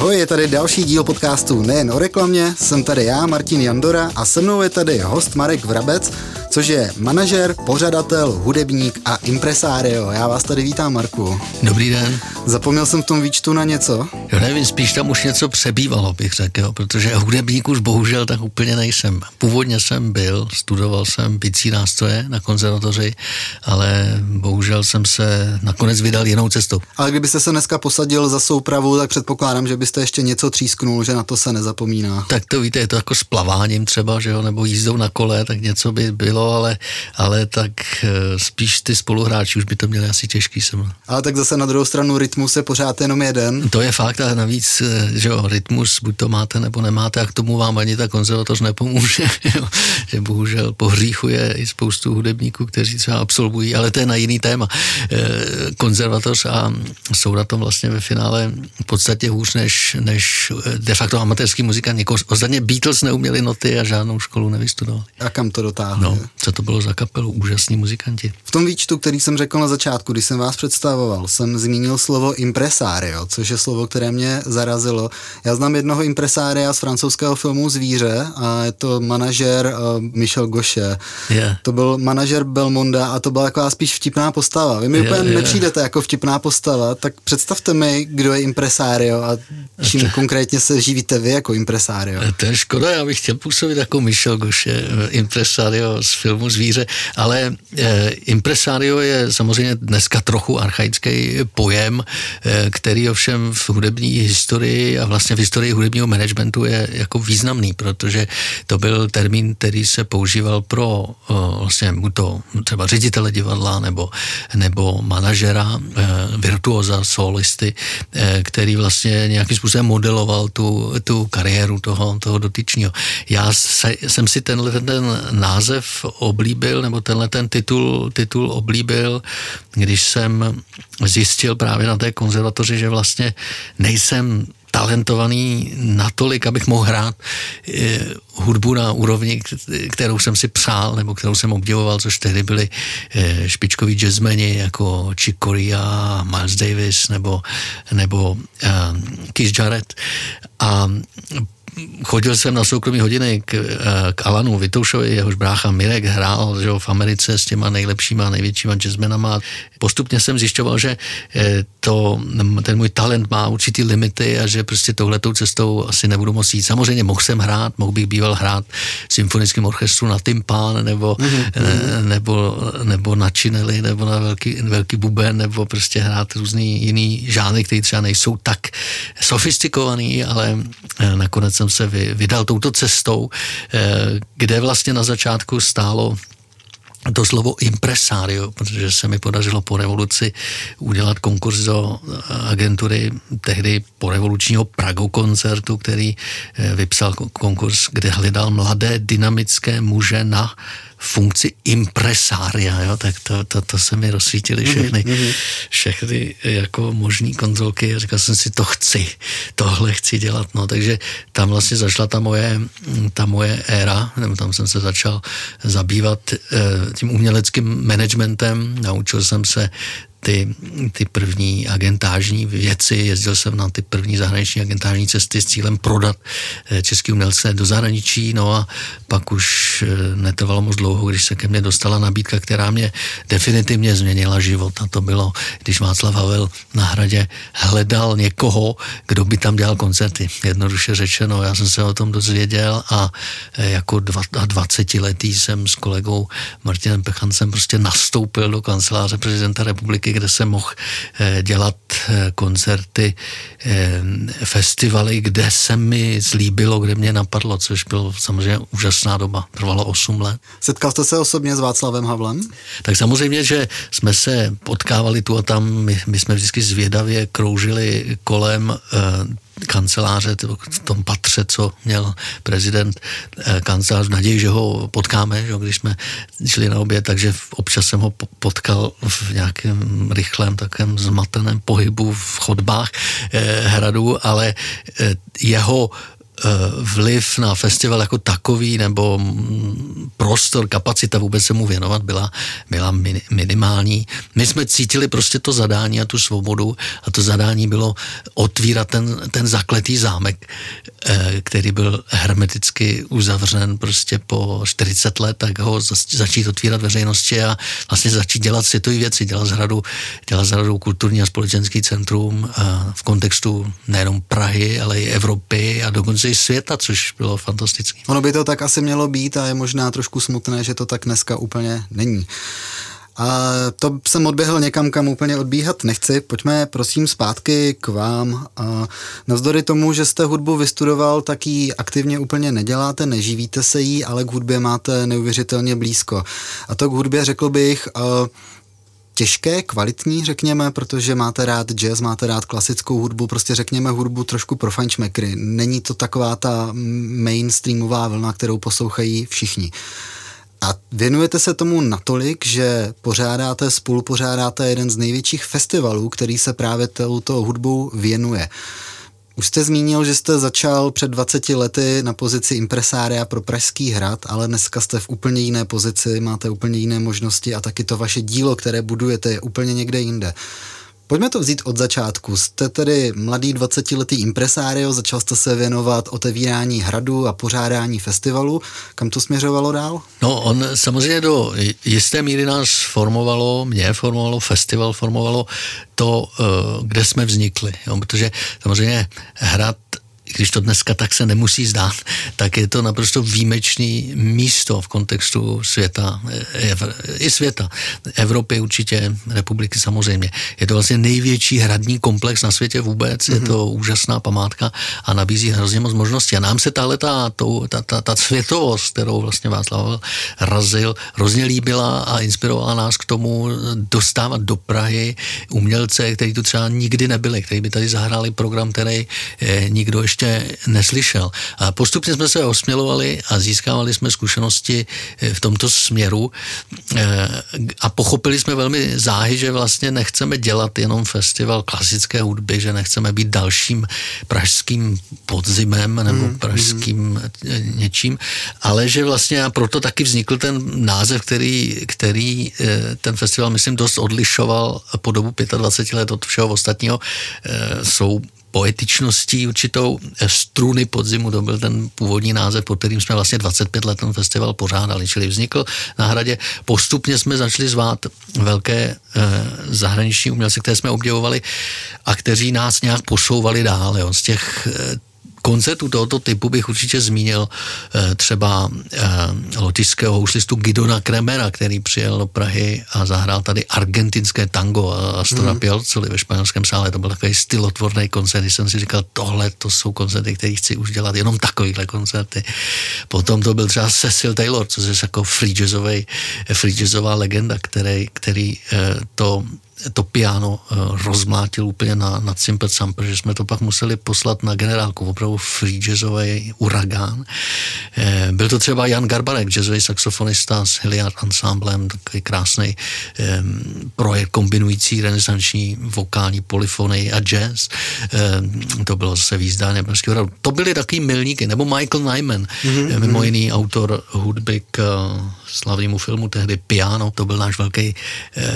Ahoj, je tady další díl podcastu Nejen o reklamě, jsem tady já, Martin Jandora a se mnou je tady host Marek Vrabec, což je manažer, pořadatel, hudebník a impresario. Já vás tady vítám, Marku. Dobrý den. Zapomněl jsem v tom výčtu na něco? Jo, nevím, spíš tam už něco přebývalo, bych řekl, jo, protože hudebník už bohužel tak úplně nejsem. Původně jsem byl, studoval jsem bicí nástroje na konzervatoři, ale bohužel jsem se nakonec vydal jinou cestou. Ale kdybyste se dneska posadil za soupravu, tak předpokládám, že byste ještě něco třísknul, že na to se nezapomíná. Tak to víte, je to jako s plaváním třeba, že jo, nebo jízdou na kole, tak něco by bylo, ale, ale tak eh, spíš ty spoluhráči už by to měli asi těžký se Ale tak zase na druhou stranu rytmus je pořád jenom jeden. To je fakt a navíc, eh, že jo, rytmus buď to máte nebo nemáte a k tomu vám ani ta konzervatoř nepomůže, jo, že bohužel po hříchu je i spoustu hudebníků, kteří třeba absolvují, ale to je na jiný téma. Eh, konzervatoř a jsou na tom vlastně ve finále v podstatě hůř než, než de facto amatérský muzikant. Jako ostatně Beatles neuměli noty a žádnou školu nevystudovali. A kam to dotáhli? No, co to bylo za kapelu? Úžasní muzikanti. V tom výčtu, který jsem řekl na začátku, když jsem vás představoval, jsem zmínil slovo impresario, což je slovo, které mě zarazilo. Já znám jednoho impresária z francouzského filmu Zvíře a je to manažer uh, Michel Goše. Yeah. To byl manažer Belmonda a to byla taková spíš vtipná postava. Vy mi Yeah, úplně yeah. nepřijdete jako vtipná postava, tak představte mi, kdo je impresario a čím konkrétně se živíte vy jako impresario. To je škoda, já bych chtěl působit jako Michel Goše, impresario z filmu Zvíře, ale eh, impresario je samozřejmě dneska trochu archaický pojem, eh, který ovšem v hudební historii a vlastně v historii hudebního managementu je jako významný, protože to byl termín, který se používal pro eh, vlastně buď to třeba ředitele divadla nebo, nebo manažera, eh, virtuoza, solisty, eh, který vlastně nějakým způsobem modeloval tu, tu kariéru toho, toho dotyčního. Já se, jsem si tenhle ten název oblíbil, nebo tenhle ten titul, titul oblíbil, když jsem zjistil právě na té konzervatoři, že vlastně nejsem talentovaný natolik, abych mohl hrát eh, hudbu na úrovni, kterou jsem si přál, nebo kterou jsem obdivoval, což tehdy byli eh, špičkoví jazzmeni jako Chick Corea, Miles Davis nebo, nebo eh, Keith Jarrett. A chodil jsem na soukromí hodiny k, k Alanu Vitoušovi, jehož brácha Mirek hrál že jo, v Americe s těma nejlepšíma, největšíma jazzmenama. Postupně jsem zjišťoval, že to, ten můj talent má určitý limity a že prostě touhletou cestou asi nebudu moct jít. Samozřejmě mohl jsem hrát, mohl bych býval hrát symfonickém orchestru na tympán nebo, mm-hmm. ne, nebo, nebo na činely nebo na velký, velký buben nebo prostě hrát různý jiný žánry, které třeba nejsou tak sofistikovaný, ale nakonec jsem se vydal touto cestou, kde vlastně na začátku stálo to slovo impresario, protože se mi podařilo po revoluci udělat konkurs do agentury tehdy po revolučního Prago koncertu, který vypsal konkurs, kde hledal mladé dynamické muže na funkci impresária, jo, tak to, to, to se mi rozsvítily všechny, mm-hmm. všechny jako možný kontrolky a říkal jsem si, to chci, tohle chci dělat, no, takže tam vlastně zašla ta moje, ta moje éra, nebo tam jsem se začal zabývat e, tím uměleckým managementem, naučil jsem se ty, ty první agentážní věci, jezdil jsem na ty první zahraniční agentážní cesty s cílem prodat český umělce do zahraničí, no a pak už netrvalo moc dlouho, když se ke mně dostala nabídka, která mě definitivně změnila život. A to bylo, když Václav Havel na hradě hledal někoho, kdo by tam dělal koncerty. Jednoduše řečeno, já jsem se o tom dozvěděl a jako 20 letý jsem s kolegou Martinem Pechancem prostě nastoupil do kanceláře prezidenta republiky kde jsem mohl dělat koncerty, festivaly, kde se mi zlíbilo, kde mě napadlo, což bylo samozřejmě úžasná doba. Trvalo 8 let. Setkal jste se osobně s Václavem Havlem? Tak samozřejmě, že jsme se potkávali tu a tam, my, my jsme vždycky zvědavě kroužili kolem kanceláře, v tom patře, co měl prezident kancelář, v naději, že ho potkáme, že když jsme šli na oběd, takže občas jsem ho potkal v nějakém rychlém, takovém zmateném pohybu v chodbách hradu, ale jeho vliv na festival jako takový nebo mm, prostor, kapacita vůbec se mu věnovat byla, byla minimální. My jsme cítili prostě to zadání a tu svobodu a to zadání bylo otvírat ten, ten zakletý zámek, eh, který byl hermeticky uzavřen prostě po 40 let, tak ho začít otvírat veřejnosti a vlastně začít dělat světové věci, dělat z hradu, dělat z hradu kulturní a společenský centrum eh, v kontextu nejenom Prahy, ale i Evropy a dokonce i světa, což bylo fantastické. Ono by to tak asi mělo být a je možná trošku smutné, že to tak dneska úplně není. A to jsem odběhl někam, kam úplně odbíhat nechci. Pojďme prosím zpátky k vám. A navzdory tomu, že jste hudbu vystudoval, tak ji aktivně úplně neděláte, neživíte se jí, ale k hudbě máte neuvěřitelně blízko. A to k hudbě řekl bych těžké, kvalitní, řekněme, protože máte rád jazz, máte rád klasickou hudbu, prostě řekněme hudbu trošku pro fančmekry. Není to taková ta mainstreamová vlna, kterou poslouchají všichni. A věnujete se tomu natolik, že pořádáte, spolupořádáte jeden z největších festivalů, který se právě touto hudbou věnuje. Už jste zmínil, že jste začal před 20 lety na pozici impresária pro Pražský hrad, ale dneska jste v úplně jiné pozici, máte úplně jiné možnosti a taky to vaše dílo, které budujete, je úplně někde jinde. Pojďme to vzít od začátku. Jste tedy mladý 20-letý impresário, začal jste se věnovat otevírání hradu a pořádání festivalu. Kam to směřovalo dál? No, on samozřejmě do jisté míry nás formovalo, mě formovalo, festival formovalo to, eh, kde jsme vznikli. Jo? Protože samozřejmě hrad když to dneska tak se nemusí zdát, tak je to naprosto výjimečný místo v kontextu světa, eh, i světa. Evropy určitě, republiky samozřejmě. Je to vlastně největší hradní komplex na světě vůbec, mm-hmm. je to mhm. úžasná památka a nabízí hrozně moc možností. A nám se tahle ta, ta, ta, ta světovost, kterou vlastně Václav razil, hrozně líbila a inspirovala nás k tomu dostávat do Prahy umělce, kteří tu třeba nikdy nebyli, kteří by tady zahráli program, který eh, nikdo ještě ještě neslyšel. A postupně jsme se osmělovali a získávali jsme zkušenosti eh, v tomto směru eh, a pochopili jsme velmi záhy, že vlastně nechceme dělat jenom festival klasické hudby, že nechceme být dalším pražským podzimem nebo mm, pražským mm. něčím, ale že vlastně a proto taky vznikl ten název, který, který ten festival, myslím, dost odlišoval po dobu 25 let od všeho ostatního. Jsou poetičností určitou struny podzimu, to byl ten původní název, pod kterým jsme vlastně 25 let ten festival pořádali, čili vznikl na hradě. Postupně jsme začali zvát velké e, zahraniční umělce, které jsme obdivovali a kteří nás nějak posouvali dál. Jo. Z těch e, koncertů tohoto typu bych určitě zmínil eh, třeba eh, lotyšského houslistu Gidona Kremera, který přijel do Prahy a zahrál tady argentinské tango a to mm. celý ve španělském sále. To byl takový stylotvorný koncert, když jsem si říkal, tohle to jsou koncerty, které chci už dělat, jenom takovýhle koncerty. Potom to byl třeba Cecil Taylor, což je jako free, jazzový, free jazzová legenda, který, který eh, to to piano eh, rozmlátil úplně na, na cimpecam, protože jsme to pak museli poslat na generálku, opravdu free jazzový uragán. Eh, byl to třeba Jan Garbarek, jazzový saxofonista s Hilliard Ensemblem, takový krásný eh, projekt kombinující renesanční vokální polyfonii a jazz. To bylo zase výzdáně. Prostě to byly takový milníky, nebo Michael Nyman, mm-hmm. mimo jiný autor hudby k slavnému filmu tehdy Piano, to byl náš velký,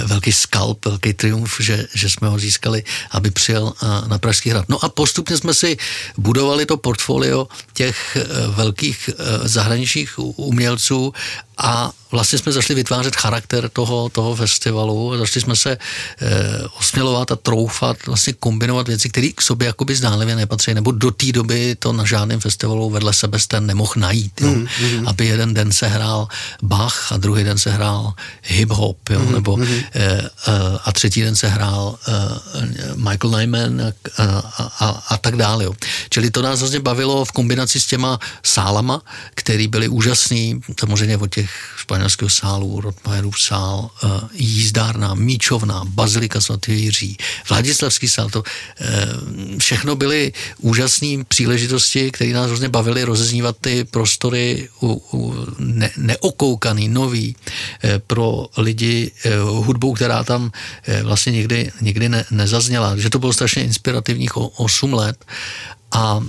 velký skalp, velký triumf, že, že jsme ho získali, aby přijel na Pražský hrad. No a postupně jsme si budovali to portfolio těch e, velkých zahraničních umělců a vlastně jsme zašli vytvářet charakter toho, toho festivalu a začali jsme se e, osmělovat a troufat, vlastně kombinovat věci, které k sobě jakoby zdánlivě nepatří, nebo do té doby to na žádném festivalu vedle sebe jste nemohl najít, jo? Mm, mm. aby jeden den se hrál Bach a druhý den se hrál hip-hop, jo? Mm, nebo mm. E, a třetí den se hrál e, Michael Nyman a, a, a, a tak dále. Jo? Čili to nás vlastně bavilo v kombinaci s těma sálama, který byly úžasný, samozřejmě od těch španělského sálu, Rotmajerův sál, eh, jízdárna, Míčovna, Bazilika svatý Jiří, Vladislavský sál, to eh, všechno byly úžasné příležitosti, které nás hrozně bavily rozeznívat ty prostory u, u ne, neokoukaný, nový eh, pro lidi hudbou, která tam vlastně nikdy, nikdy ne, nezazněla. Že to bylo strašně inspirativních 8 let a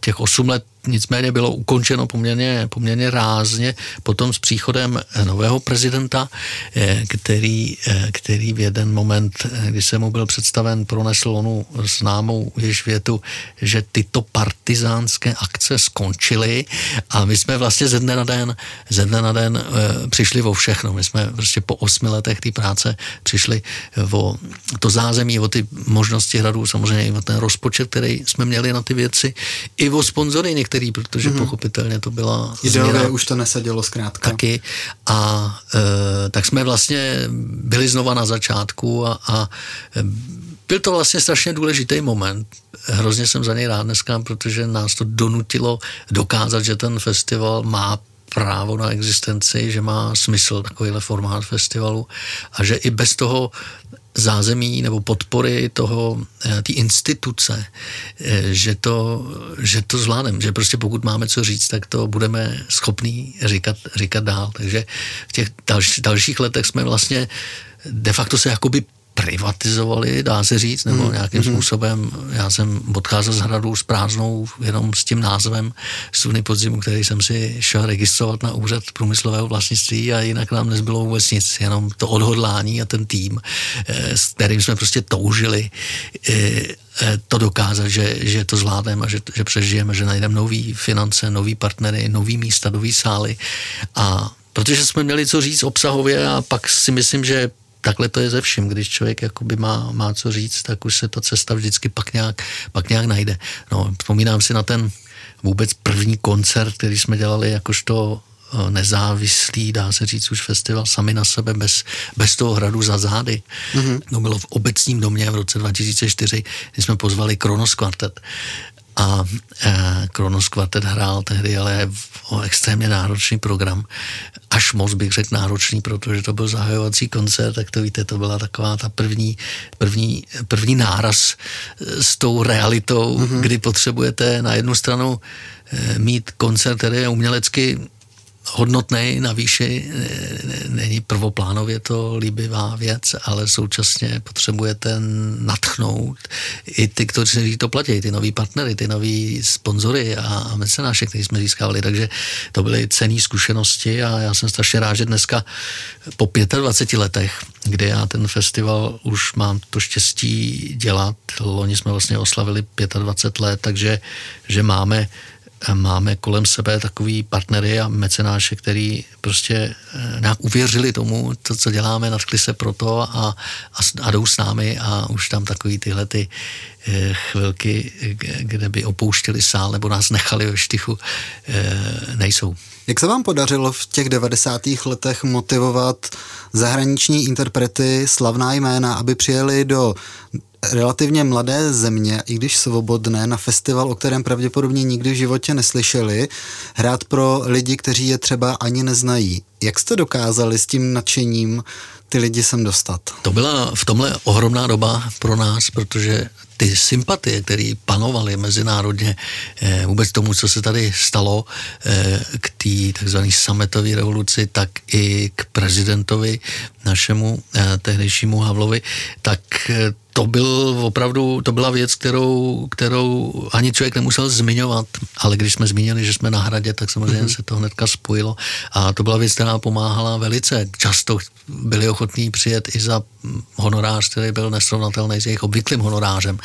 těch 8 let nicméně bylo ukončeno poměrně, poměrně rázně potom s příchodem nového prezidenta, eh, který, eh, který v jeden moment, eh, když se mu byl představen, pronesl onu známou již větu, že tyto partizánské akce skončily a my jsme vlastně ze dne na den, ze dne na den přišli o všechno. My jsme prostě po osmi letech té práce přišli o to zázemí, o ty možnosti hradu, samozřejmě i o ten rozpočet, který jsme měli na ty věci, i o sponzory některé některý, protože mm-hmm. pochopitelně to byla Ideově už to nesadilo zkrátka. Taky a e, tak jsme vlastně byli znova na začátku a, a e, byl to vlastně strašně důležitý moment. Hrozně jsem za něj rád dneska, protože nás to donutilo dokázat, že ten festival má právo na existenci, že má smysl takovýhle formát festivalu a že i bez toho zázemí nebo podpory toho, eh, té instituce, eh, že to, že to zvládneme, že prostě pokud máme co říct, tak to budeme schopní říkat, říkat dál. Takže v těch další, dalších letech jsme vlastně de facto se jakoby privatizovali, dá se říct, nebo mm. nějakým mm. způsobem. Já jsem odcházel z hradu s prázdnou jenom s tím názvem Studny podzimu, který jsem si šel registrovat na úřad průmyslového vlastnictví a jinak nám nezbylo vůbec nic, jenom to odhodlání a ten tým, eh, s kterým jsme prostě toužili eh, eh, to dokázat, že, že to zvládneme a že, že přežijeme, že najdeme nový finance, nový partnery, nový místa, nový sály a protože jsme měli co říct obsahově a pak si myslím, že takhle to je ze vším. Když člověk jakoby má, má co říct, tak už se ta cesta vždycky pak nějak, pak nějak najde. No, vzpomínám si na ten vůbec první koncert, který jsme dělali jakožto eh, nezávislý, dá se říct už festival sami na sebe, bez, bez toho hradu za zády. Mm-hmm. To bylo v obecním domě v roce 2004, kdy jsme pozvali Kronos Quartet a e, Kronos Quartet hrál tehdy ale o extrémně náročný program. Až moc bych řekl náročný, protože to byl zahajovací koncert, tak to víte, to byla taková ta první, první, první náraz e, s tou realitou, mm-hmm. kdy potřebujete na jednu stranu e, mít koncert, který je umělecky hodnotný na výši, není prvoplánově to líbivá věc, ale současně potřebujete natchnout i ty, kteří to platí, ty noví partnery, ty noví sponzory a mecenáše, který jsme získávali, takže to byly cené zkušenosti a já jsem strašně rád, že dneska po 25 letech, kdy já ten festival už mám to štěstí dělat, loni jsme vlastně oslavili 25 let, takže že máme máme kolem sebe takový partnery a mecenáše, který prostě eh, nějak uvěřili tomu, to, co děláme, nadchli se pro to a, a, a jdou s námi a už tam takový tyhle ty eh, chvilky, kde by opouštěli sál nebo nás nechali ve štychu, eh, nejsou. Jak se vám podařilo v těch 90. letech motivovat zahraniční interprety, slavná jména, aby přijeli do relativně mladé země, i když svobodné, na festival, o kterém pravděpodobně nikdy v životě neslyšeli, hrát pro lidi, kteří je třeba ani neznají. Jak jste dokázali s tím nadšením ty lidi sem dostat? To byla v tomhle ohromná doba pro nás, protože ty sympatie, které panovaly mezinárodně eh, vůbec tomu, co se tady stalo eh, k té takzvané sametové revoluci, tak i k prezidentovi našemu eh, tehdejšímu Havlovi, tak to byl opravdu, to byla věc, kterou, kterou ani člověk nemusel zmiňovat, ale když jsme zmínili, že jsme na hradě, tak samozřejmě mm-hmm. se to hnedka spojilo a to byla věc, která pomáhala velice. Často byli ochotní přijet i za honorář, který byl nesrovnatelný s jejich obvyklým honorářem.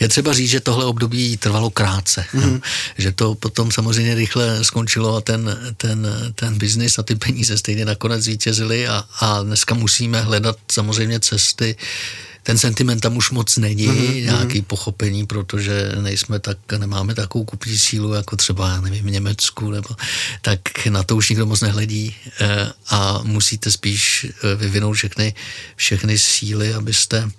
Je třeba říct, že tohle období trvalo krátce, mm-hmm. že to potom samozřejmě rychle skončilo a ten, ten, ten biznis a ty peníze stejně nakonec zvítězili a, a dneska musíme hledat samozřejmě cesty, ten sentiment tam už moc není, mm-hmm. nějaký pochopení, protože nejsme tak, nemáme takovou kupní sílu, jako třeba, já nevím, v Německu, nebo tak na to už nikdo moc nehledí eh, a musíte spíš eh, vyvinout všechny, všechny síly, abyste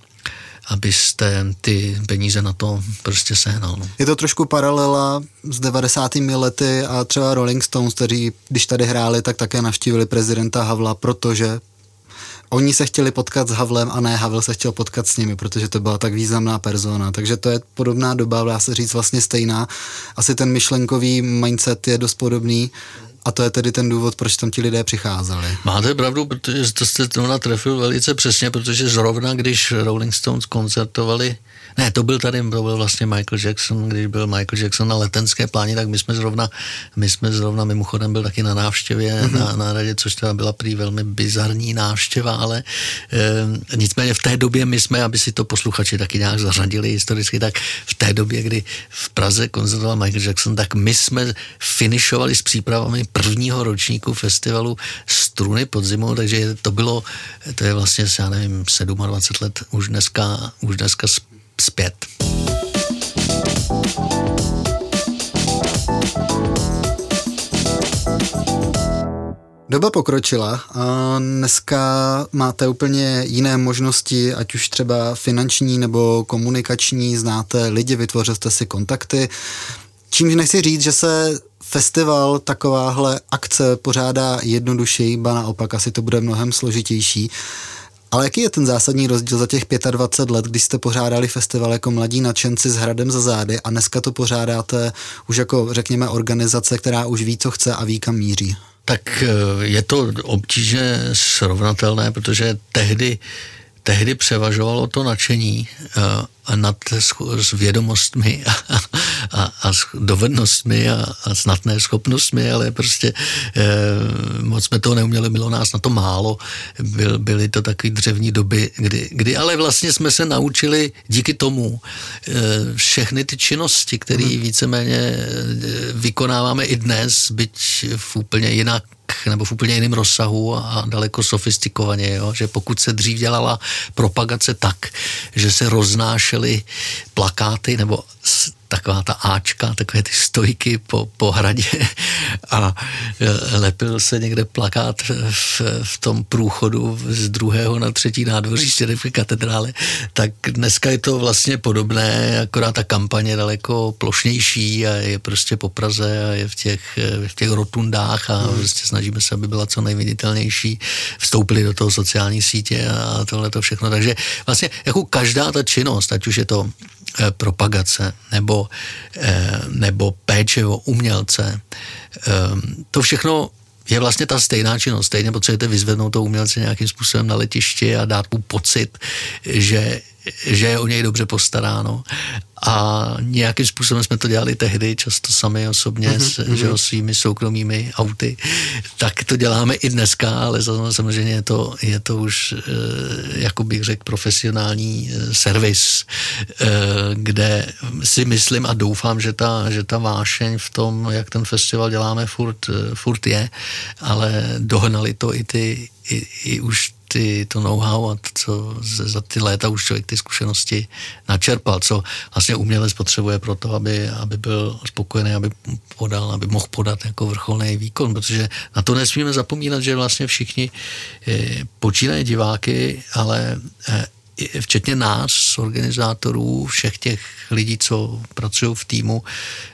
abyste ty peníze na to prostě sehnal. No. Je to trošku paralela s 90. lety a třeba Rolling Stones, kteří když tady hráli, tak také navštívili prezidenta Havla, protože oni se chtěli potkat s Havlem a ne Havel se chtěl potkat s nimi, protože to byla tak významná persona. Takže to je podobná doba, dá se říct vlastně stejná. Asi ten myšlenkový mindset je dost podobný a to je tedy ten důvod, proč tam ti lidé přicházeli. Máte pravdu, protože to jste to natrefil velice přesně, protože zrovna když Rolling Stones koncertovali ne, to byl tady, to byl vlastně Michael Jackson, když byl Michael Jackson na letenské pláni, tak my jsme zrovna, my jsme zrovna mimochodem byl taky na návštěvě mm-hmm. na, na radě, což teda byla prý velmi bizarní návštěva, ale e, nicméně v té době my jsme, aby si to posluchači taky nějak zařadili historicky, tak v té době, kdy v Praze koncertoval Michael Jackson, tak my jsme finišovali s přípravami prvního ročníku festivalu Struny pod zimou, takže to bylo, to je vlastně, já nevím, 27 let už dneska, už dneska zpět. Doba pokročila a dneska máte úplně jiné možnosti, ať už třeba finanční nebo komunikační, znáte lidi, vytvořil si kontakty. Čímž nechci říct, že se festival, takováhle akce pořádá jednodušeji, ba naopak asi to bude mnohem složitější. Ale jaký je ten zásadní rozdíl za těch 25 let, kdy jste pořádali festival jako mladí nadšenci s hradem za zády a dneska to pořádáte už jako, řekněme, organizace, která už ví, co chce a ví, kam míří? Tak eh, je to obtížně srovnatelné, protože tehdy tehdy převažovalo to nadšení uh, nad s vědomostmi a, a s dovednostmi a, a snadné schopnostmi, ale prostě uh, moc jsme toho neuměli, bylo nás na to málo. Byl, byly to takové dřevní doby, kdy, kdy ale vlastně jsme se naučili díky tomu uh, všechny ty činnosti, které hmm. víceméně vykonáváme i dnes, byť v úplně jinak nebo v úplně jiném rozsahu a daleko sofistikovaně, jo? že pokud se dřív dělala propagace tak, že se roznášely plakáty nebo taková ta Ačka, takové ty stojky po, po hradě a e, lepil se někde plakát v, v tom průchodu z druhého na třetí nádvoří v katedrále, tak dneska je to vlastně podobné, akorát ta kampaně je daleko plošnější a je prostě po Praze a je v těch, v těch rotundách a hmm. prostě snažíme se, aby byla co nejviditelnější. Vstoupili do toho sociální sítě a tohle to všechno. Takže vlastně jako každá ta činnost, ať už je to Eh, propagace nebo, eh, nebo péče o umělce. Eh, to všechno je vlastně ta stejná činnost. Stejně potřebujete vyzvednout toho umělce nějakým způsobem na letišti a dát mu pocit, že že je o něj dobře postaráno. A nějakým způsobem jsme to dělali tehdy, často sami osobně, mm-hmm. s, že o svými soukromými auty. Tak to děláme i dneska, ale samozřejmě je to, je to už, jako bych řekl, profesionální eh, servis, eh, kde si myslím a doufám, že ta, že ta vášeň v tom, jak ten festival děláme, furt, furt je, ale dohnali to i ty, i, i už ty, to know-how a to, co za ty léta už člověk ty zkušenosti načerpal, co vlastně umělec potřebuje pro to, aby, aby byl spokojený, aby podal, aby mohl podat jako vrcholný výkon, protože na to nesmíme zapomínat, že vlastně všichni eh, počínají diváky, ale eh, včetně nás, organizátorů, všech těch lidí, co pracují v týmu,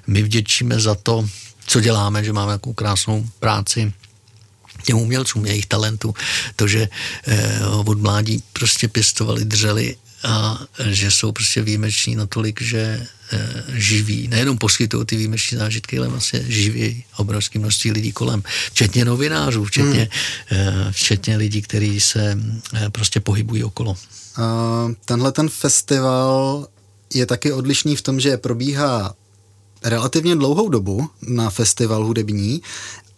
my vděčíme za to, co děláme, že máme takovou krásnou práci, těm umělcům, jejich talentu, to, že eh, od mládí prostě pěstovali, dřeli a že jsou prostě výjimeční natolik, že eh, živí, nejenom poskytují ty výjimeční zážitky, ale vlastně živí obrovské množství lidí kolem, včetně novinářů, včetně, hmm. eh, včetně lidí, kteří se prostě pohybují okolo. Uh, tenhle ten festival je taky odlišný v tom, že probíhá relativně dlouhou dobu na festival hudební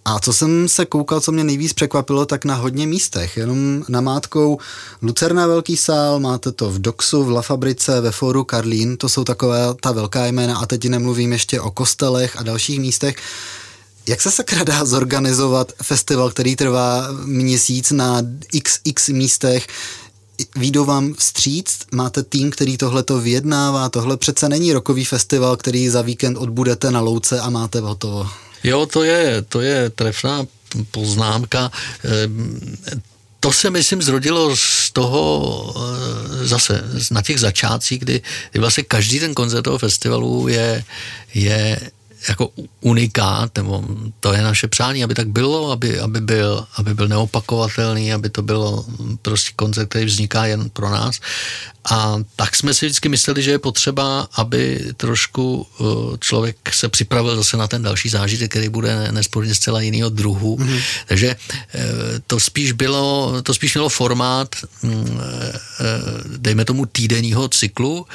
a co jsem se koukal, co mě nejvíc překvapilo, tak na hodně místech. Jenom na mátkou Lucerna Velký sál, máte to v Doxu, v La Fabrice, ve Fóru Karlín, to jsou takové ta velká jména a teď nemluvím ještě o kostelech a dalších místech. Jak se sakra dá zorganizovat festival, který trvá měsíc na xx místech? Výjdou vám vstříc, máte tým, který tohle to vyjednává, tohle přece není rokový festival, který za víkend odbudete na louce a máte hotovo. Jo, to je, to je trefná poznámka. Ehm, to se, myslím, zrodilo z toho eh, zase na těch začátcích, kdy, kdy vlastně každý ten koncert toho festivalu je, je jako unikát, nebo to je naše přání, aby tak bylo, aby, aby, byl, aby byl neopakovatelný, aby to bylo prostě koncert, který vzniká jen pro nás. A tak jsme si vždycky mysleli, že je potřeba, aby trošku uh, člověk se připravil zase na ten další zážitek, který bude nesporně zcela jiného druhu. Mm-hmm. Takže uh, to spíš bylo, to spíš mělo formát, uh, dejme tomu týdenního cyklu,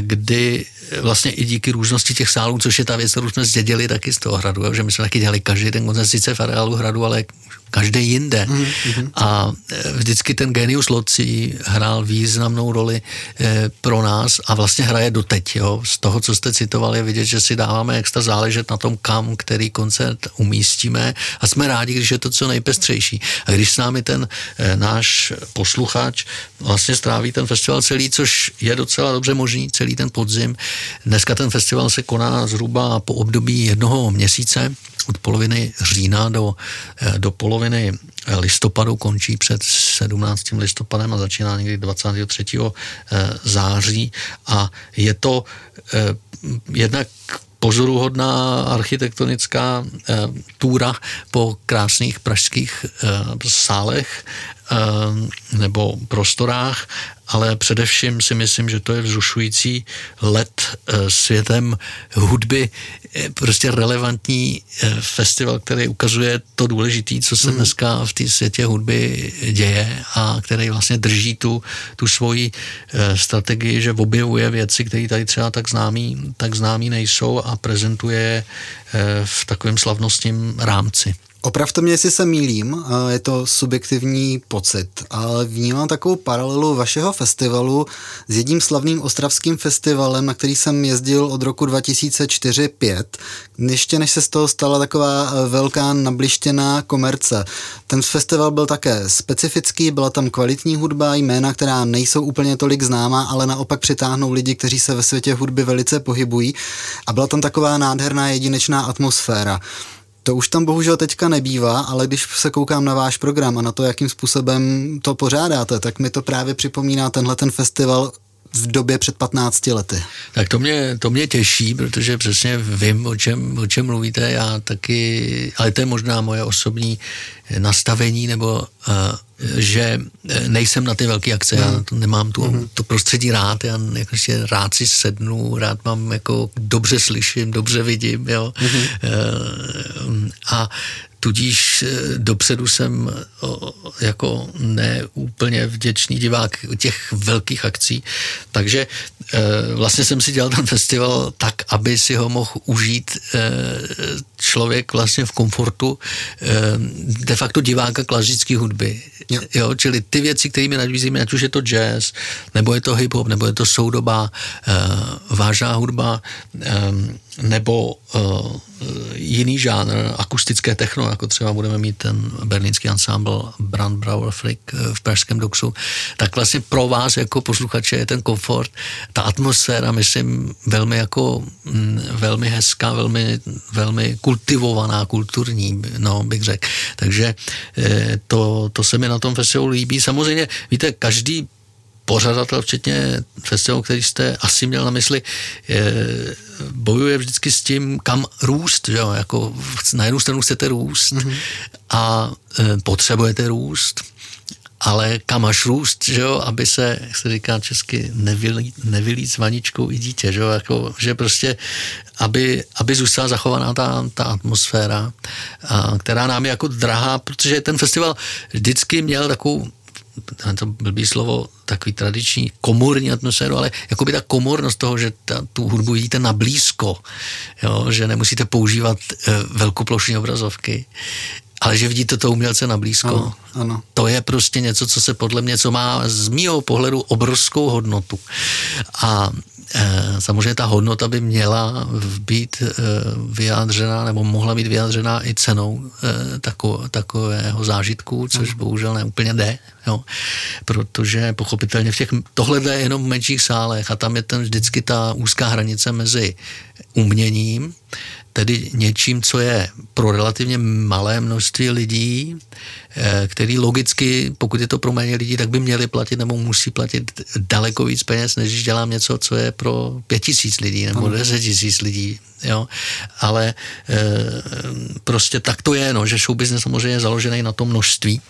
kdy vlastně i díky různosti těch sálů, což je ta věc, kterou jsme zdědili taky z toho hradu, jo, že my jsme taky dělali každý ten koncert sice v areálu hradu, ale každý jinde. Mm-hmm. A e, vždycky ten genius loci hrál významnou roli e, pro nás a vlastně hraje doteď. Jo. Z toho, co jste citovali, je vidět, že si dáváme extra záležet na tom, kam který koncert umístíme a jsme rádi, když je to co nejpestřejší. A když s námi ten e, náš posluchač vlastně stráví ten festival celý, což je docela dobře možný, celý ten podzim. Dneska ten festival se koná zhruba po období jednoho měsíce, od poloviny října do, do poloviny listopadu, končí před 17. listopadem a začíná někdy 23. Eh, září a je to eh, jednak pozoruhodná architektonická eh, túra po krásných pražských eh, sálech nebo prostorách ale především si myslím, že to je vzrušující let eh, světem hudby, eh, prostě relevantní eh, festival, který ukazuje to důležité, co se hmm. dneska v té světě hudby děje a který vlastně drží tu, tu svoji strategii, že objevuje věci, které tady třeba tak známý, tak známý nejsou a prezentuje v takovém slavnostním rámci. Opravte mě, jestli se mýlím, je to subjektivní pocit, ale vnímám takovou paralelu vašeho festivalu s jedním slavným ostravským festivalem, na který jsem jezdil od roku 2004-5, ještě než se z toho stala taková e, velká nablištěná komerce. Ten festival byl také specifický, byla tam kvalitní hudba, jména, která nejsou úplně tolik známá, ale naopak přitáhnou lidi, kteří se ve světě hudby velice pohybují a byla tam taková nádherná jedinečná atmosféra. To už tam bohužel teďka nebývá, ale když se koukám na váš program a na to, jakým způsobem to pořádáte, tak mi to právě připomíná tenhle ten festival v době před 15 lety. Tak to mě, to mě těší, protože přesně vím, o čem, o čem mluvíte. Já taky, ale to je možná moje osobní nastavení, nebo uh, že nejsem na ty velké akce, mm. já mhm. to nemám tu, mm. to prostředí rád, já jakože rád si sednu, rád mám jako dobře slyším, dobře vidím, jo. Mm. A tudíž eh, dopředu jsem jako neúplně vděčný divák těch velkých akcí, takže eh, vlastně jsem si dělal ten festival tak, aby si ho mohl užít eh, člověk vlastně v komfortu de facto diváka klasické hudby. Jo. jo. čili ty věci, kterými nabízíme, ať už je to jazz, nebo je to hip-hop, nebo je to soudobá, vážná hudba, nebo uh, jiný žánr, akustické techno, jako třeba budeme mít ten berlínský ensemble Brand Brauer Frick eh, v Pražském doxu, tak vlastně pro vás jako posluchače je ten komfort, ta atmosféra, myslím, velmi jako mm, velmi hezká, velmi, velmi kultivovaná, kulturní, no, bych řekl. Takže eh, to, to se mi na tom festivalu líbí. Samozřejmě, víte, každý pořadatel, včetně festivalu, který jste asi měl na mysli, je, bojuje vždycky s tím, kam růst, že jo? Jako na jednu stranu chcete růst mm-hmm. a e, potřebujete růst, ale kam až růst, že jo, aby se, jak se říká česky, nevylít, nevylít s vaničkou i dítě, že jo, jako, že prostě, aby, aby zůstala zachovaná ta, ta atmosféra, a, která nám je jako drahá, protože ten festival vždycky měl takovou to blbý slovo, takový tradiční komorní atmosféru, ale jako by ta komornost toho, že ta, tu hudbu vidíte na blízko, jo, že nemusíte používat e, velkoplošní obrazovky, ale že vidíte to umělce na blízko. Ano, ano. To je prostě něco, co se podle mě, co má z mýho pohledu obrovskou hodnotu. A Eh, samozřejmě ta hodnota by měla být eh, vyjádřena nebo mohla být vyjádřena i cenou eh, takového zážitku, což bohužel neúplně jde, jo. protože pochopitelně v těch, tohle jde jenom v menších sálech a tam je ten vždycky ta úzká hranice mezi uměním, tedy něčím, co je pro relativně malé množství lidí, eh, který logicky, pokud je to pro méně lidí, tak by měli platit nebo musí platit daleko víc peněz, než když dělám něco, co je pro pět tisíc lidí nebo deset tisíc lidí. Jo? Ale e, prostě tak to je, no, že show business samozřejmě je založený na tom množství,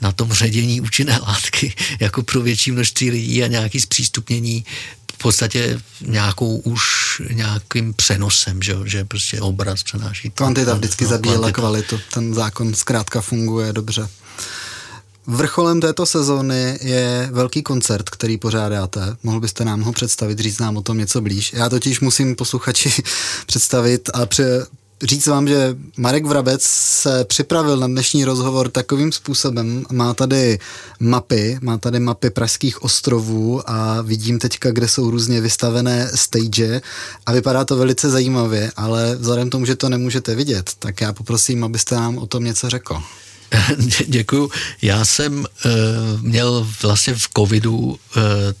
na tom ředění účinné látky jako pro větší množství lidí a nějaký zpřístupnění podstatě nějakou už nějakým přenosem, že, že prostě obraz přenáší. Kvantita vždycky no, zabíjela kvalitu, ten zákon zkrátka funguje dobře. Vrcholem této sezóny je velký koncert, který pořádáte. Mohl byste nám ho představit, říct nám o tom něco blíž. Já totiž musím posluchači představit a pře- říct vám, že Marek Vrabec se připravil na dnešní rozhovor takovým způsobem. Má tady mapy, má tady mapy pražských ostrovů a vidím teďka, kde jsou různě vystavené stage a vypadá to velice zajímavě, ale vzhledem tomu, že to nemůžete vidět, tak já poprosím, abyste nám o tom něco řekl. Děkuju. Já jsem uh, měl vlastně v covidu, uh,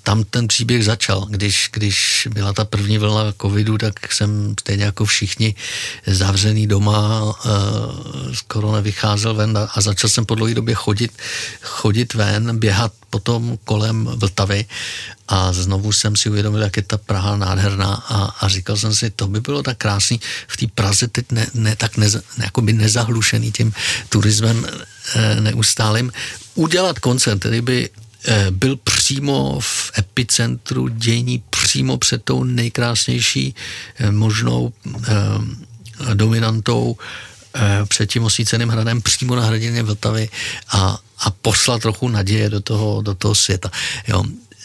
tam ten příběh začal. Když, když byla ta první vlna covidu, tak jsem stejně jako všichni zavřený doma, uh, skoro nevycházel ven a, a začal jsem po dlouhé době chodit, chodit ven, běhat potom kolem Vltavy a znovu jsem si uvědomil, jak je ta Praha nádherná a, a říkal jsem si, to by bylo tak krásný v té Praze teď ne, ne tak neza, by nezahlušený tím turismem e, neustálým, udělat koncert, který by e, byl přímo v epicentru dění, přímo před tou nejkrásnější e, možnou dominantou před tím osvíceným hradem přímo na hradině Vltavy a, a poslat trochu naděje do toho, do toho světa. Jo.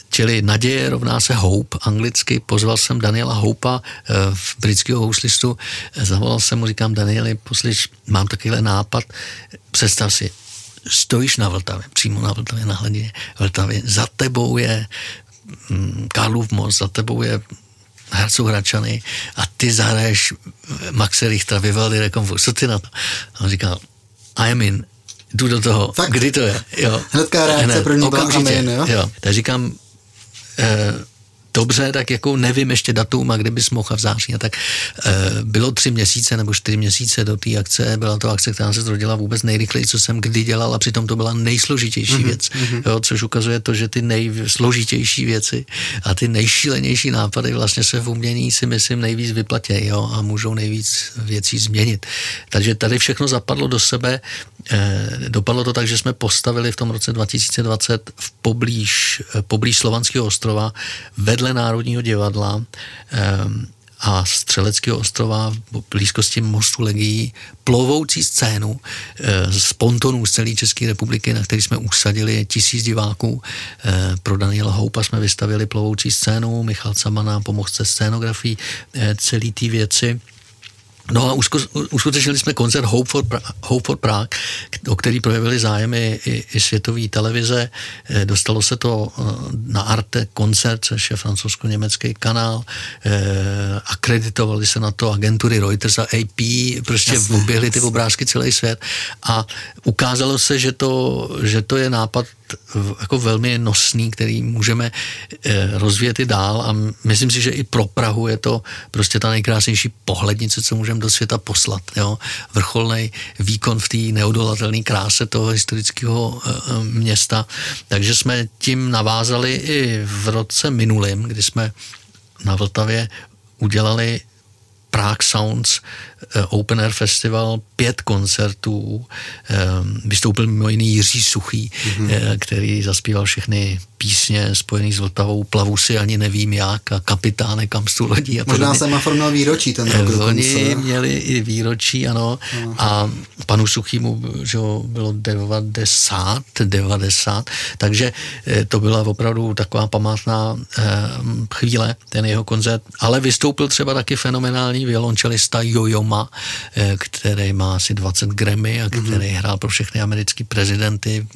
Čili naděje rovná se hope anglicky. Pozval jsem Daniela Houpa, eh, v britského houslistu, zavolal jsem mu, říkám, Danieli, poslyš, mám takovýhle nápad, představ si, stojíš na Vltavě, přímo na Vltavě, na hladině Vltavě, za tebou je mm, Karlův most, za tebou je Herců Hračany a ty zahraješ Maxe Richtera, Vivaldi Reconfort. Co ty na to? A on říkal, I am in, jdu do toho. Fakt? Kdy to je? Jo. Hnedka reakce Hned, první okamžitě, byla amen, jo? jo. Tak říkám, eh, dobře, tak jako nevím ještě datum a kdy bys mohl v září. A tak e, bylo tři měsíce nebo čtyři měsíce do té akce, byla to akce, která se zrodila vůbec nejrychleji, co jsem kdy dělal a přitom to byla nejsložitější mm-hmm, věc, mm-hmm. Jo, což ukazuje to, že ty nejsložitější věci a ty nejšílenější nápady vlastně se v umění si myslím nejvíc vyplatějí jo, a můžou nejvíc věcí změnit. Takže tady všechno zapadlo do sebe. E, dopadlo to tak, že jsme postavili v tom roce 2020 v poblíž, poblíž Slovanského ostrova vedle vedle Národního divadla ehm, a Střeleckého ostrova v blízkosti mostu Legií plovoucí scénu eh, z pontonů z celé České republiky, na který jsme usadili tisíc diváků. Eh, pro Daniela Houpa jsme vystavili plovoucí scénu, Michal Camana pomohl se scénografií eh, celé té věci. No a uskutečnili jsme koncert Hope for, pra- Hope for Prague, o který projevili zájem i, i, světové televize. Eh, dostalo se to eh, na Arte koncert, což je francouzsko-německý kanál. Eh, akreditovali se na to agentury Reuters a AP, prostě jasně, oběhli ty obrázky celý svět a ukázalo se, že to, že to je nápad jako velmi nosný, který můžeme rozvíjet i dál a myslím si, že i pro Prahu je to prostě ta nejkrásnější pohlednice, co můžeme do světa poslat. Jo? Vrcholný výkon v té neodolatelné kráse toho historického e, města. Takže jsme tím navázali i v roce minulým, kdy jsme na Vltavě udělali Prague Sounds eh, Open Air Festival, pět koncertů, eh, vystoupil mimo jiný Jiří Suchý, mm-hmm. který zaspíval všechny písně spojený s Vltavou, plavu si ani nevím jak a kapitáne kam tu lodí. A Možná Semafor měl výročí ten rok dokonce. Oni měli i výročí, ano, ano. a panu Suchýmu že bylo 90, 90, takže to byla opravdu taková památná chvíle, ten jeho koncert, ale vystoupil třeba taky fenomenální violončelista Jojoma, který má asi 20 Grammy a mhm. který mm-hmm. hrál pro všechny americké prezidenty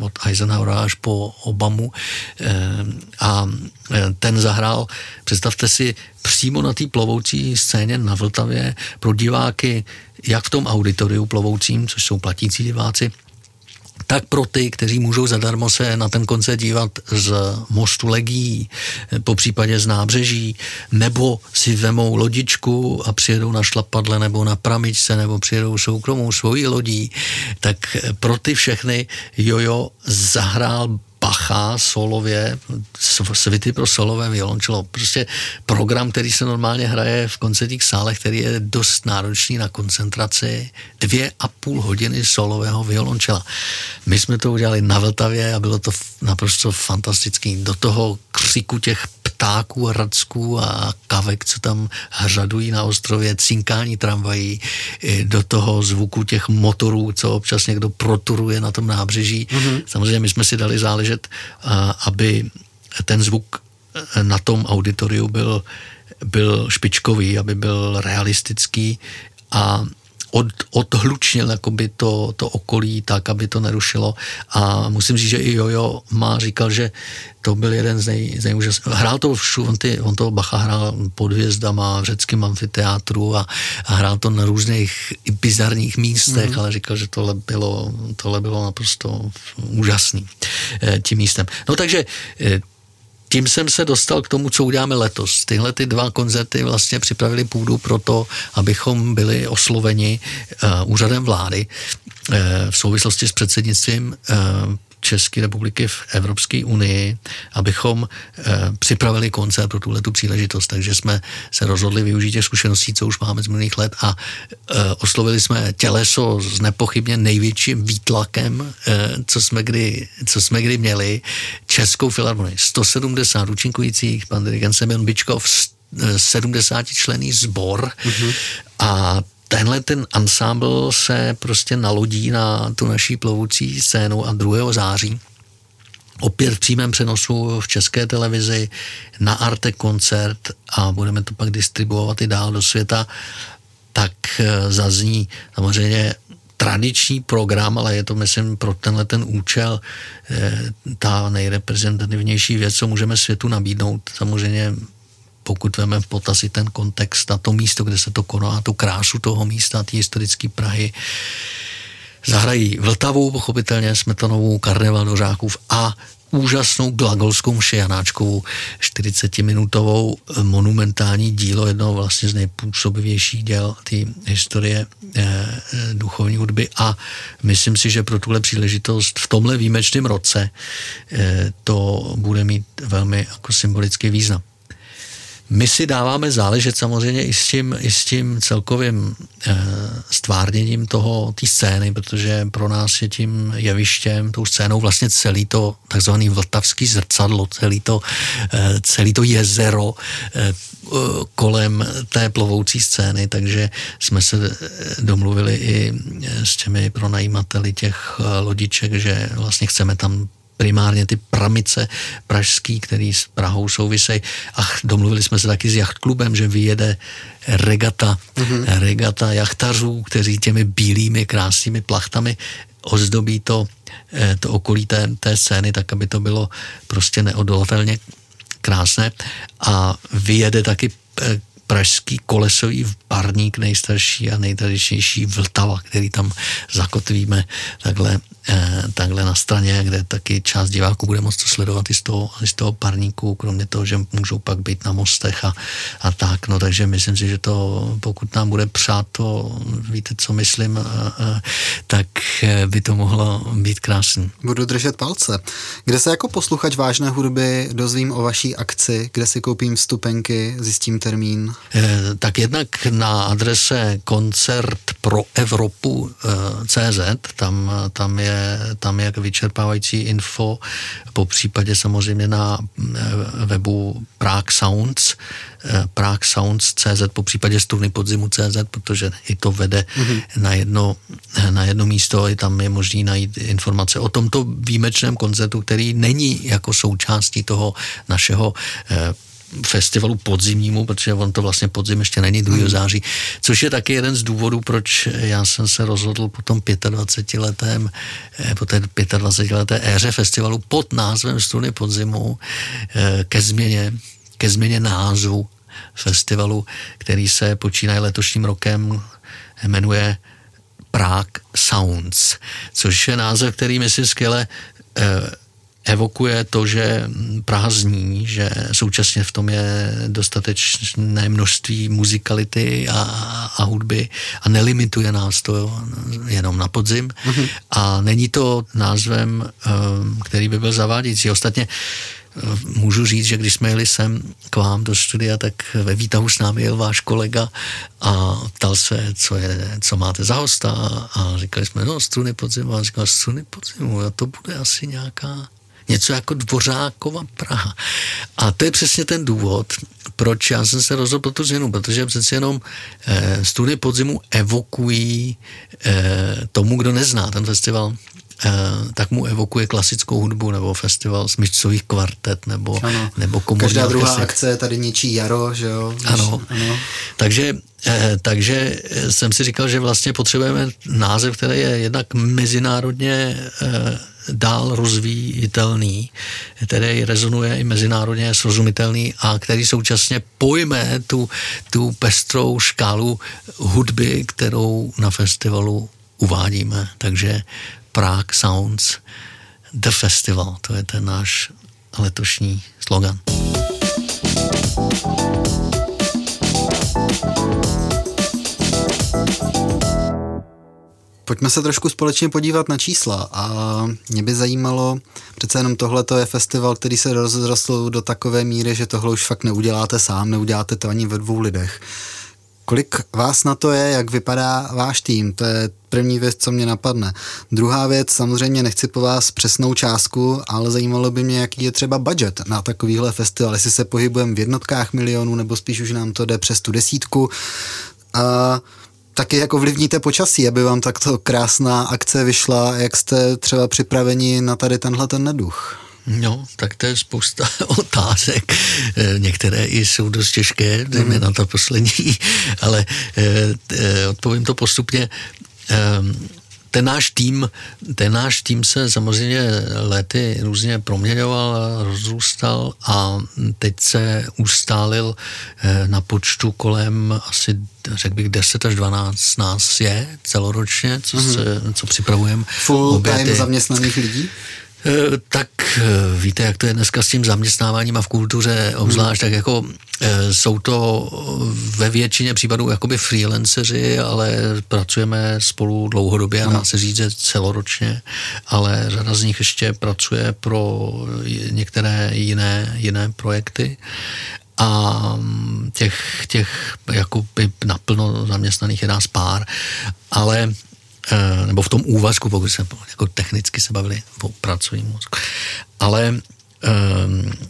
od Eisenhowera až po Obamu Eh, a eh, ten zahrál, představte si, přímo na té plovoucí scéně na Vltavě pro diváky, jak v tom auditoriu plovoucím, což jsou platící diváci, tak pro ty, kteří můžou zadarmo se na ten koncert dívat z mostu Legí, po případě z nábřeží, nebo si vemou lodičku a přijedou na šlapadle nebo na pramičce, nebo přijedou soukromou svojí lodí, tak pro ty všechny Jojo zahrál Bacha solově, svity pro solové violončelo. Prostě program, který se normálně hraje v koncertních sálech, který je dost náročný na koncentraci. Dvě a půl hodiny solového violončela. My jsme to udělali na Vltavě a bylo to naprosto fantastický. Do toho křiku těch ptáků a radsků a kavek, co tam hřadují na ostrově, cinkání tramvají, do toho zvuku těch motorů, co občas někdo proturuje na tom nábřeží. Mm-hmm. Samozřejmě my jsme si dali záležet, aby ten zvuk na tom auditoriu byl, byl špičkový, aby byl realistický a od, odhlučnil jakoby to, to okolí tak, aby to nerušilo. A musím říct, že i Jojo má říkal, že to byl jeden z, nej, z nejúžasných. Hrál to všu, on, ty, on to Bacha hrál pod hvězdama v řeckém amfiteátru a, a hrál to na různých bizarních místech, mm. ale říkal, že tohle bylo, tohle bylo naprosto úžasný eh, tím místem. No takže eh, tím jsem se dostal k tomu, co uděláme letos. Tyhle ty dva koncerty vlastně připravili půdu pro to, abychom byli osloveni uh, úřadem vlády uh, v souvislosti s předsednictvím uh, České republiky v Evropské unii, abychom e, připravili koncert pro tuhle tu příležitost. Takže jsme se rozhodli využít těch zkušeností, co už máme z minulých let a e, oslovili jsme těleso s nepochybně největším výtlakem, e, co, jsme kdy, co jsme kdy měli. Českou filharmonii. 170 účinkujících, pan dirigent Semyon Bičkov, 70 člený sbor mm-hmm. a tenhle ten ansámbl se prostě nalodí na tu naší plovoucí scénu a 2. září opět v přímém přenosu v české televizi na Arte koncert a budeme to pak distribuovat i dál do světa, tak eh, zazní samozřejmě tradiční program, ale je to, myslím, pro tenhle ten účel eh, ta nejreprezentativnější věc, co můžeme světu nabídnout. Samozřejmě pokud veme v potaz i ten kontext a to místo, kde se to koná, tu krásu toho místa, ty historické Prahy, zahrají Vltavu, pochopitelně Smetanovou, Karneval Dořákův a úžasnou glagolskou mši Janáčkovou, 40-minutovou monumentální dílo, jedno vlastně z nejpůsobivějších děl té historie eh, eh, duchovní hudby a myslím si, že pro tuhle příležitost v tomhle výjimečném roce eh, to bude mít velmi jako symbolický význam. My si dáváme záležet samozřejmě i s tím, i s tím celkovým e, stvárněním toho, té scény, protože pro nás je tím jevištěm, tou scénou vlastně celý to takzvaný vltavský zrcadlo, celý to, e, celý to jezero e, kolem té plovoucí scény, takže jsme se domluvili i s těmi pronajímateli těch lodiček, že vlastně chceme tam primárně ty pramice pražský, který s Prahou souvisejí. A domluvili jsme se taky s jachtklubem, že vyjede regata, mm-hmm. regata jachtařů, kteří těmi bílými krásnými plachtami ozdobí to, eh, to okolí té, té scény, tak aby to bylo prostě neodolatelně krásné. A vyjede taky eh, pražský kolesový parník nejstarší a nejtradičnější Vltava, který tam zakotvíme takhle takhle na straně, kde taky část diváků bude moct to sledovat i z toho, i z toho parníku, kromě toho, že můžou pak být na mostech a, a tak. No, takže myslím si, že to, pokud nám bude přát to, víte, co myslím, a, a, tak eh, by to mohlo být krásný. Budu držet palce. Kde se jako posluchač vážné hudby dozvím o vaší akci, kde si koupím vstupenky, zjistím termín? Tak jednak na adrese koncert pro Evropu CZ, tam, tam je tam je vyčerpávající info, po případě samozřejmě na eh, webu Prague Sounds, eh, Prague Sounds CZ, po případě struny podzimu CZ, protože i to vede mm-hmm. na, jedno, na jedno místo, i tam je možný najít informace o tomto výjimečném koncertu, který není jako součástí toho našeho eh, festivalu podzimnímu, protože on to vlastně podzim ještě není 2. Hmm. září, což je taky jeden z důvodů, proč já jsem se rozhodl po tom 25 letém, eh, po té 25 leté éře festivalu pod názvem Struny podzimu eh, ke změně, ke změně názvu festivalu, který se počínaje letošním rokem, jmenuje Prague Sounds, což je název, který mi si skvěle evokuje to, že Praha zní, že současně v tom je dostatečné množství muzikality a, a hudby a nelimituje nás to jenom na podzim. Mm-hmm. A není to názvem, eh, který by byl zavádějící. Ostatně eh, můžu říct, že když jsme jeli sem k vám do studia, tak ve výtahu s námi jel váš kolega a ptal se, co, je, co máte za hosta a říkali jsme, no struny podzimu a říkal, struny podzimu, a to bude asi nějaká něco jako Dvořákova Praha. A to je přesně ten důvod, proč já jsem se rozhodl pro tu změnu, protože přece jenom eh, studie podzimu evokují eh, tomu, kdo nezná ten festival, eh, tak mu evokuje klasickou hudbu nebo festival smyčcových kvartet nebo, ano. nebo komorní Každá druhá orchestr. akce je tady něčí jaro, že jo? Ano. ano. Takže, eh, takže jsem si říkal, že vlastně potřebujeme název, který je jednak mezinárodně eh, dál rozvíjitelný, který rezonuje i mezinárodně srozumitelný a který současně pojme tu, tu pestrou škálu hudby, kterou na festivalu uvádíme. Takže Prague Sounds The Festival, to je ten náš letošní slogan. Pojďme se trošku společně podívat na čísla a mě by zajímalo, přece jenom tohle to je festival, který se rozrostl do takové míry, že tohle už fakt neuděláte sám, neuděláte to ani ve dvou lidech. Kolik vás na to je, jak vypadá váš tým? To je první věc, co mě napadne. Druhá věc, samozřejmě nechci po vás přesnou částku, ale zajímalo by mě, jaký je třeba budget na takovýhle festival, jestli se pohybujeme v jednotkách milionů, nebo spíš už nám to jde přes tu desítku. A taky jako vlivníte počasí, aby vám takto krásná akce vyšla, jak jste třeba připraveni na tady tenhle ten neduch? No, tak to je spousta otázek. Eh, některé i jsou dost těžké, dejme mm. na to poslední, ale eh, eh, odpovím to postupně. Ehm, ten náš tým, ten náš tým se samozřejmě lety různě proměňoval, rozrůstal a teď se ustálil eh, na počtu kolem asi řekl bych 10 až 12 nás je celoročně, co, mm-hmm. se, co připravujeme. Full time zaměstnaných lidí? Eh, tak eh, víte, jak to je dneska s tím zaměstnáváním a v kultuře obzvlášť, tak jako eh, jsou to ve většině případů jakoby freelanceři, ale pracujeme spolu dlouhodobě, a dá se říct celoročně, ale řada z nich ještě pracuje pro některé jiné, jiné projekty. A mm, těch, těch jakoby naplno zaměstnaných je nás pár, ale nebo v tom úvazku, pokud se jako technicky se bavili o pracovním mozku. Ale eh,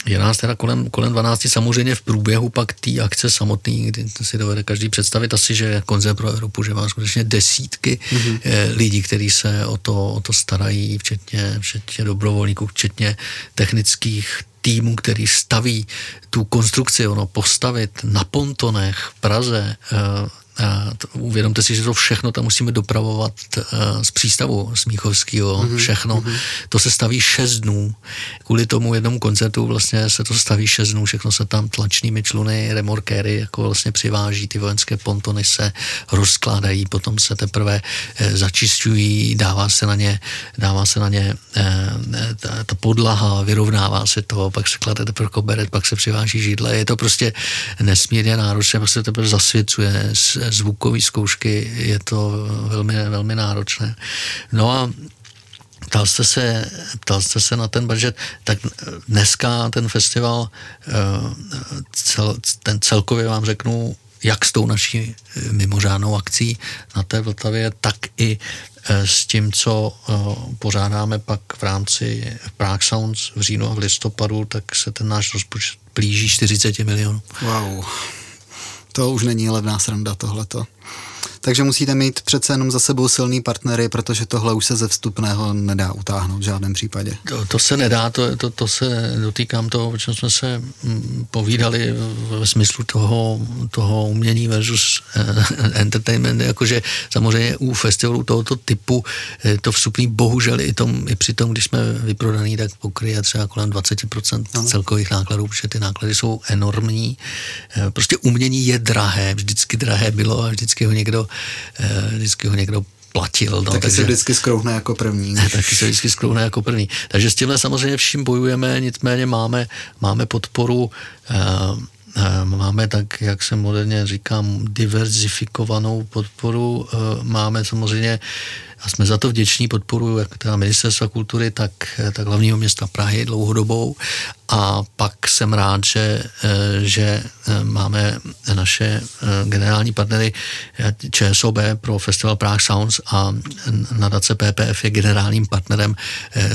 je nás teda kolem, kolem 12 samozřejmě v průběhu pak té akce samotný, kdy si dovede každý představit asi, že koncert pro Evropu, že má skutečně desítky mm-hmm. lidí, kteří se o to, o to starají, včetně, včetně dobrovolníků, včetně technických týmů, který staví tu konstrukci, ono postavit na pontonech v Praze, uvědomte si, že to všechno tam musíme dopravovat eh, z přístavu Smíchovského, mm-hmm. všechno. Mm-hmm. To se staví šest dnů. Kvůli tomu jednomu koncertu vlastně se to staví šest dnů, všechno se tam tlačnými čluny, remorkéry jako vlastně přiváží, ty vojenské pontony se rozkládají, potom se teprve eh, začišťují, dává se na ně, dává se na ně eh, ta, ta podlaha, vyrovnává se to, pak se klade teprve koberec, pak se přiváží židle. Je to prostě nesmírně náročné, pak se teprve zasvěcuje zvukové zkoušky je to velmi, velmi náročné. No a ptal jste, se, ptal jste se na ten budget, tak dneska ten festival, eh, cel, ten celkově vám řeknu, jak s tou naší mimořádnou akcí na té Vltavě, tak i eh, s tím, co eh, pořádáme pak v rámci Prague Sounds v říjnu a v listopadu, tak se ten náš rozpočet blíží 40 milionů. Wow to už není levná sranda tohleto. Takže musíte mít přece jenom za sebou silný partnery, protože tohle už se ze vstupného nedá utáhnout v žádném případě. To, to se nedá, to, to, to se dotýkám toho, o čem jsme se mm, povídali ve smyslu toho, toho umění versus uh, entertainment, jakože samozřejmě u festivalů tohoto typu eh, to vstupný bohužel i, tom, i při tom, když jsme vyprodaný, tak pokryje třeba kolem 20% no. celkových nákladů, protože ty náklady jsou enormní. Eh, prostě umění je drahé, vždycky drahé bylo a vždycky ho někdo Eh, vždycky ho někdo platil. No, taky takže, se vždycky skrouhne jako první. Ne, taky se vždycky skrouhne jako první. Takže s tímhle samozřejmě vším bojujeme, nicméně máme, máme podporu uh, Máme tak, jak se moderně říkám, diverzifikovanou podporu. Máme samozřejmě a jsme za to vděční podporu jak teda ministerstva kultury, tak, tak hlavního města Prahy dlouhodobou a pak jsem rád, že, eh, že eh, máme naše eh, generální partnery ČSOB pro Festival Prague Sounds a nadace PPF je generálním partnerem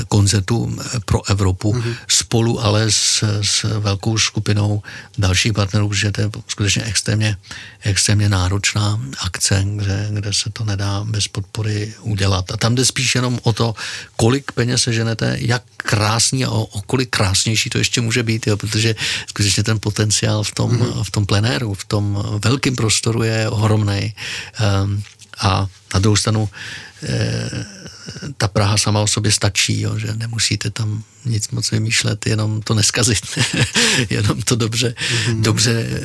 koncertu pro Evropu mm-hmm. spolu ale s, s velkou skupinou dalších partnerů, že to je skutečně extrémně, extrémně náročná akce, kde, kde se to nedá bez podpory udělat. A tam jde spíš jenom o to, kolik peněz se ženete, jak krásný a o, o kolik krásnější to ještě může být, jo, protože skutečně ten potenciál v tom, mm-hmm. v tom plenéru, v tom velkém prostoru je ohromný. Um, a na druhou stranu e, ta Praha sama o sobě stačí, jo, že nemusíte tam nic moc vymýšlet, jenom to neskazit, jenom to dobře, mm-hmm. dobře eh,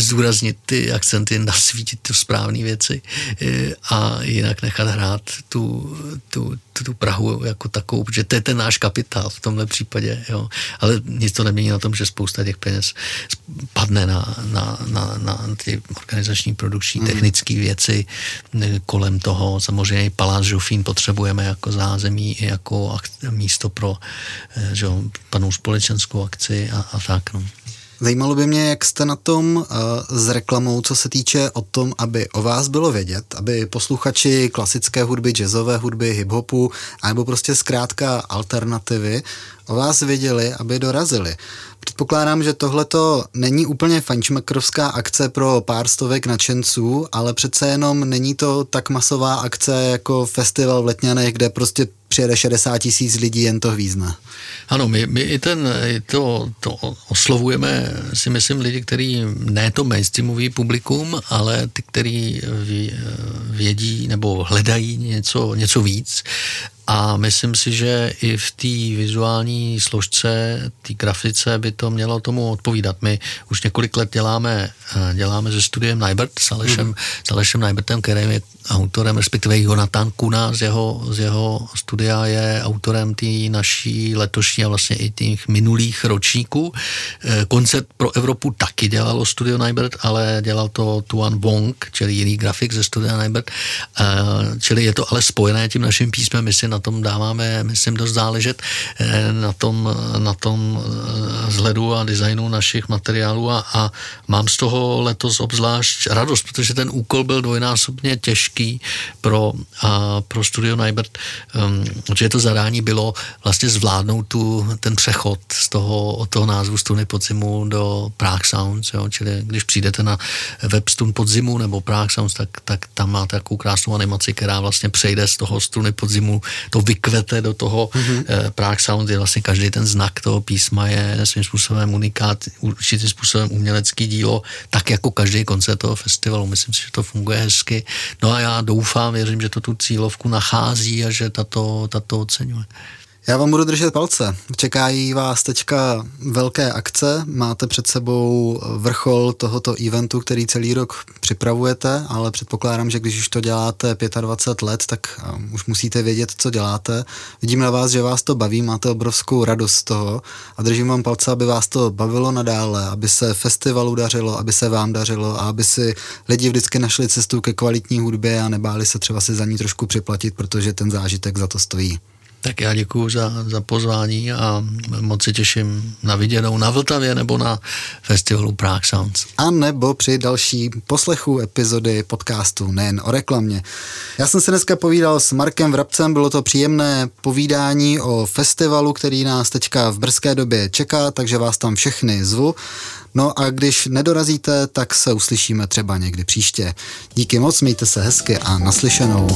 zdůraznit ty akcenty, nasvítit ty správné věci eh, a jinak nechat hrát tu, tu, tu, tu Prahu jako takovou, protože to je ten náš kapitál v tomhle případě, jo. ale nic to nemění na tom, že spousta těch peněz padne na, na, na, na ty organizační, produkční, mm. technické věci eh, kolem toho, samozřejmě Palác Žofín potřebujeme jako zázemí, jako místo pro Eh, že panou společenskou akci a, a tak. No. Zajímalo by mě, jak jste na tom uh, s reklamou, co se týče o tom, aby o vás bylo vědět, aby posluchači klasické hudby, jazzové hudby, hip-hopu, nebo prostě zkrátka alternativy o vás věděli, aby dorazili. Předpokládám, že tohleto není úplně fančmakrovská akce pro pár stovek nadšenců, ale přece jenom není to tak masová akce jako festival v Letňanech, kde prostě přijede 60 tisíc lidí, jen to hvízne. Ano, my, my i ten, i to, to oslovujeme, si myslím, lidi, kteří ne to mainstreamový publikum, ale ty, kteří vědí nebo hledají něco, něco víc a myslím si, že i v té vizuální složce, té grafice by to mělo tomu odpovídat. My už několik let děláme, eh, děláme se studiem Najbert, s Alešem, mm. s Alešem Najbertem, který je autorem, respektive Jonathan Kuna z jeho, z jeho studia je autorem té naší letošní a vlastně i těch minulých ročníků. Eh, koncert pro Evropu taky dělalo studio Najbert, ale dělal to Tuan Wong, čili jiný grafik ze studia Najbert, eh, čili je to ale spojené tím naším písmem, my si na tom dáváme, myslím, dost záležet eh, na tom, na tom vzhledu a designu našich materiálů a, a mám z toho letos obzvlášť radost, protože ten úkol byl dvojnásobně těžký těžký pro, a, pro Studio Nybert, um, že to zadání bylo vlastně zvládnout tu, ten přechod z toho, od toho názvu Stuny podzimu do Prague Sounds, jo, čili když přijdete na web Stun podzimu nebo Prague Sounds, tak, tak tam máte takovou krásnou animaci, která vlastně přejde z toho Struny podzimu, to vykvete do toho mm-hmm. eh, Prague Sounds, je vlastně každý ten znak toho písma je svým způsobem unikát, určitým způsobem umělecký dílo, tak jako každý koncert toho festivalu. Myslím si, že to funguje hezky. No a já doufám, věřím, že to tu cílovku nachází a že tato, tato oceňuje. Já vám budu držet palce. Čekají vás teďka velké akce, máte před sebou vrchol tohoto eventu, který celý rok připravujete, ale předpokládám, že když už to děláte 25 let, tak um, už musíte vědět, co děláte. Vidím na vás, že vás to baví, máte obrovskou radost z toho a držím vám palce, aby vás to bavilo nadále, aby se festivalu dařilo, aby se vám dařilo a aby si lidi vždycky našli cestu ke kvalitní hudbě a nebáli se třeba si za ní trošku připlatit, protože ten zážitek za to stojí. Tak já děkuji za, za pozvání a moc se těším na viděnou na Vltavě nebo na festivalu Prague Sounds. A nebo při další poslechu epizody podcastu Nejen o reklamě. Já jsem se dneska povídal s Markem Vrabcem, bylo to příjemné povídání o festivalu, který nás teďka v brzké době čeká, takže vás tam všechny zvu. No a když nedorazíte, tak se uslyšíme třeba někdy příště. Díky moc, mějte se hezky a naslyšenou.